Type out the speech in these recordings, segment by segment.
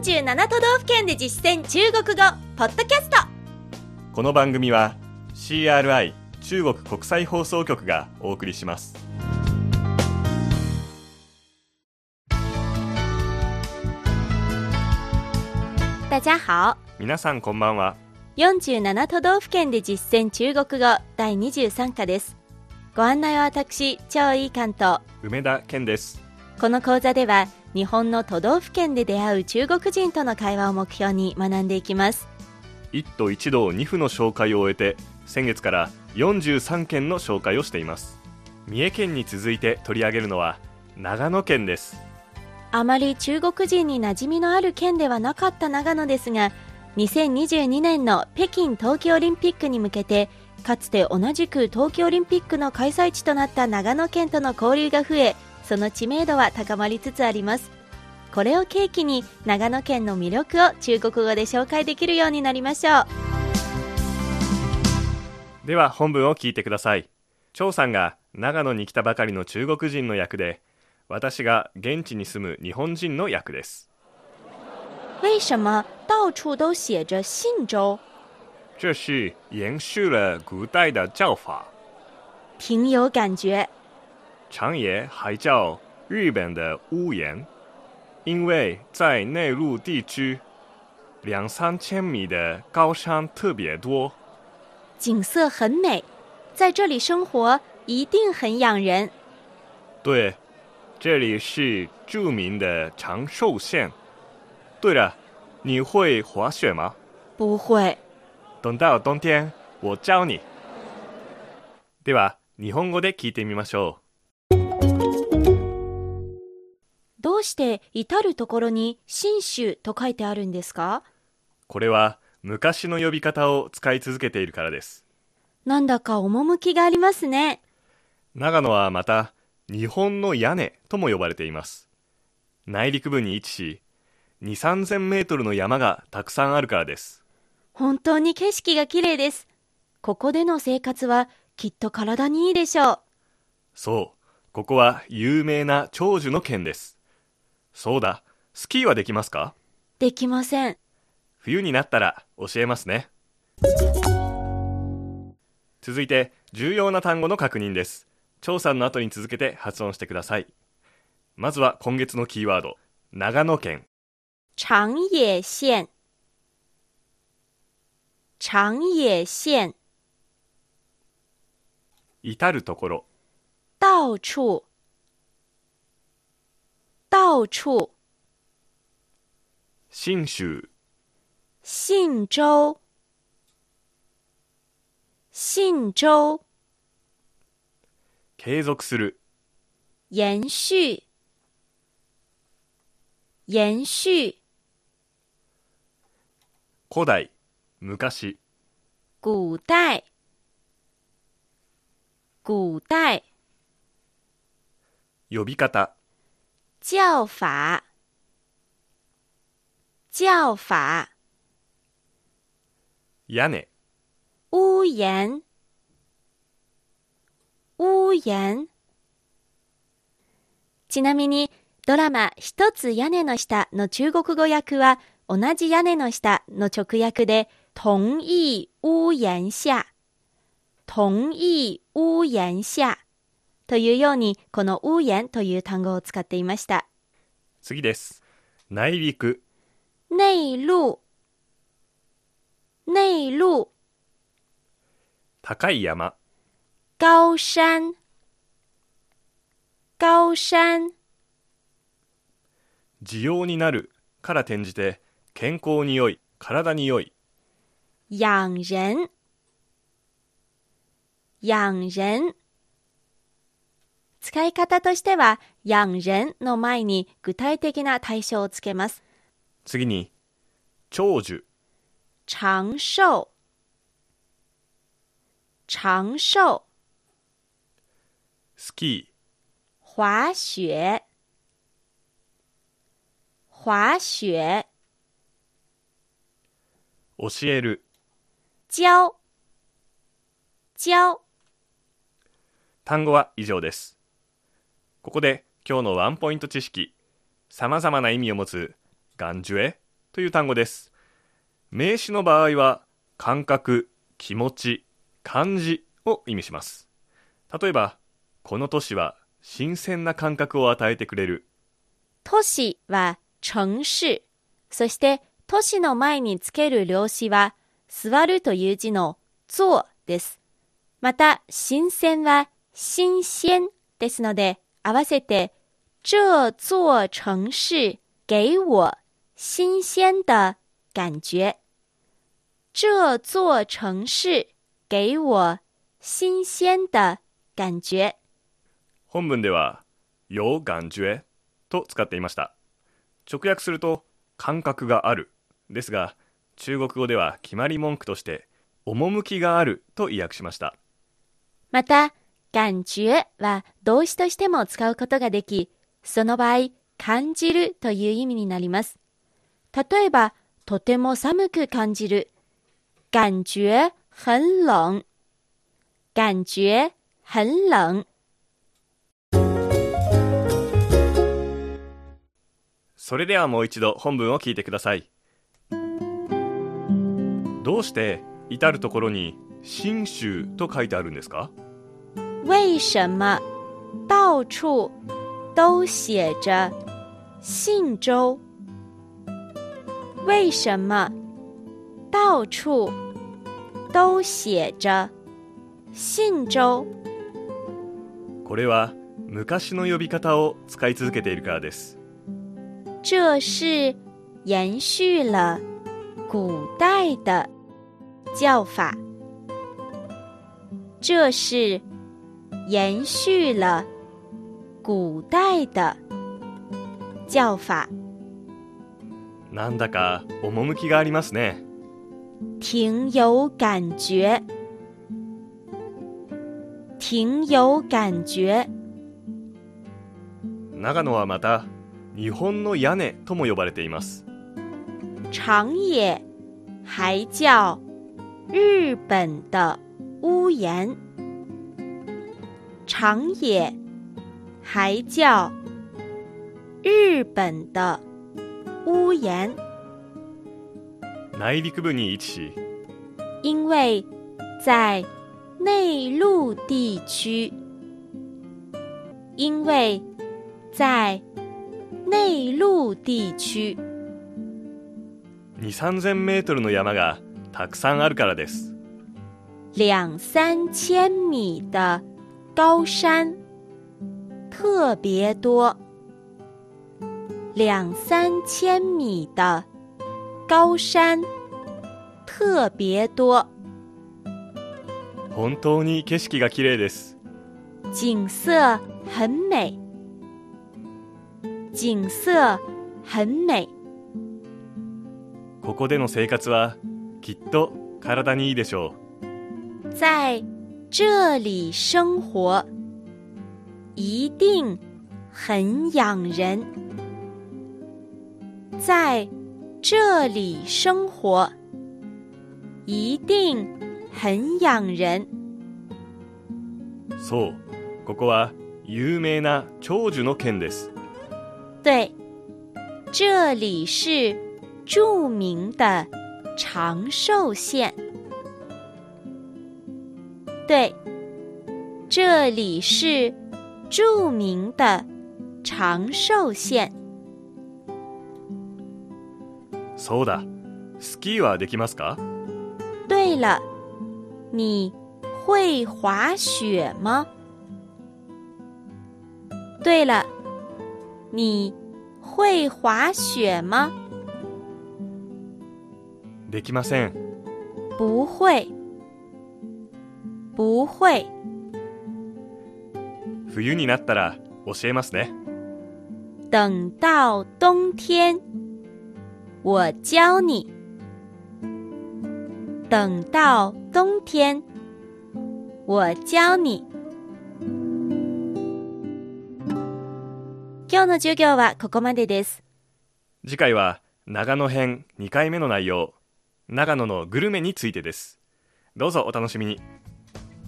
47都道府県で実践中国語ポッドキャスト。この番組は CRI 中国国際放送局がお送りします。大家好。皆さんこんばんは。47都道府県で実践中国語第23課です。ご案内は私張井関と。梅田健です。この講座では日本の都道府県で出会う中国人との会話を目標に学んでいきます。一都一道二府の紹介を終えて先月から43県の紹介をしています。三重県に続いて取り上げるのは長野県です。あまり中国人に馴染みのある県ではなかった長野ですが2022年の北京冬季オリンピックに向けてかつて同じく冬季オリンピックの開催地となった長野県との交流が増えその知名度は高まりつつあります。これを契機に長野県の魅力を中国語で紹介できるようになりましょう。では本文を聞いてください。張さんが長野に来たばかりの中国人の役で私が現地に住む日本人の役です。为什么到处都写着信州？这是延续了古代的叫法。挺有感觉长野还叫日本的屋檐因为在内陆地区两三千米的高山特别多景色很美在这里生活一定很养人对这里是著名的长寿县对了你会滑雪吗不会等到冬天我教你では日本語で聞いてみましょど うして至るところに信州と書いてあるんですか？うこれは昔の呼び方を使い続けているからです。なんだか趣がありますね。長野はまた日本の屋根とも呼ばれています。内陸部に位置し2 3 0 0 0メートルの山がたくさんあるからです。本当に景色が綺麗です。ここでの生活はきっと体にいいでしょう。そうここは有名な長寿の県ですそうだ。スキーはできますか？できません。冬になったら教えますね。続いて重要な単語の確認です。張さんの後に続けて発音してください。まずは今月のキーワード。長野県。長野县長野县至るところ到处到处。信州。信州。信州。継続する。延续。延续。古代。昔。古代。古代。呼び方叫法。叫法。屋根。屋檐。屋檐。ちなみにドラマ一つ屋根の下の中国語訳は同じ屋根の下の直訳で同一屋檐下。同一屋檐下というようにこの屋檐という単語を使っていました。次です。内陸。内陸。内陸。高い山。高山。高山。需要になるから転じて健康に良い体に良い。养人。養人使い方としては養人の前に具体的な対象をつけます。次に長寿。長寿。長寿。スキ滑雪。滑雪。ー教える。教。教。単語は以上ですここで今日のワンポイント知識さまざまな意味を持つ感觉という単語です。名詞の場合は、感覚、気持ち、感じを意味します。例えば、この都市は新鮮な感覚を与えてくれる。都市は城市。そして都市の前につける量詞は座るという字の坐です。また、新鮮は新鮮ですので、合わせて、这座城市给我新鮮的感覺。这座城市给我新鮮的感覺。本文では、有感觉と使っていました。直訳すると、感覚があるですが、中国語では決まり文句として、趣があると意訳しました。また、感觉は動詞としても使うことができ、その場合、感じるという意味になります。例えば、とても寒く感じる。感觉很冷。感觉很冷。それではもう一度本文を聞いてください。どうして至るところに新州と書いてあるんですか？为什么到处都写着信州？为什么到处都写着信州？これは昔の呼び方を使い続けているからです。这是延续了古代的叫法。这是 延续了古代的叫法，なんだか趣がありますね。挺有感觉，挺有感觉。長野はまた日本の屋根とも呼ばれています。长野还叫日本的屋檐，长野还叫日本的屋檐，内陸部に位置し、因为在内陆地区，因为在内陆地区。2、3000メートルの山がたくさんあるからです。两三千米的高山特别多，两三千米的高山特别多，本当に景色が綺麗です。景色很美，景色很美。ここでの生活はきっと体にいいでしょ在这里生活一定很养人。在这里生活一定很养人。う。そう、ここは有名な長寿の県です。对，这里是著名的长寿县。 对，这里是著名的长寿县。そうだ、スキーはできますか对了，你会滑雪吗？对了，你会滑雪吗？できません。不会， 不会。冬になったら教えますね。等到冬天，我教你。等到冬天，我教你。今日の授業はここまでです。次回は長野編2回目の内容、長野のグルメについてです。どうぞお楽しみに。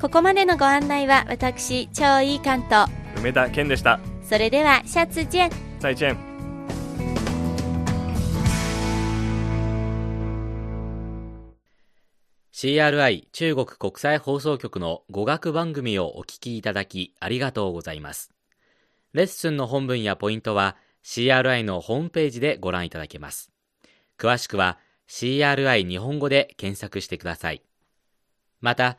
ここまでのご案内は私、超いい関東。梅田健でした。それでは、シャツジェン。再ン。CRI 中国国際放送局の語学番組をお聞きいただきありがとうございます。レッスンの本文やポイントは CRI のホームページでご覧いただけます。詳しくは CRI 日本語で検索してください。また、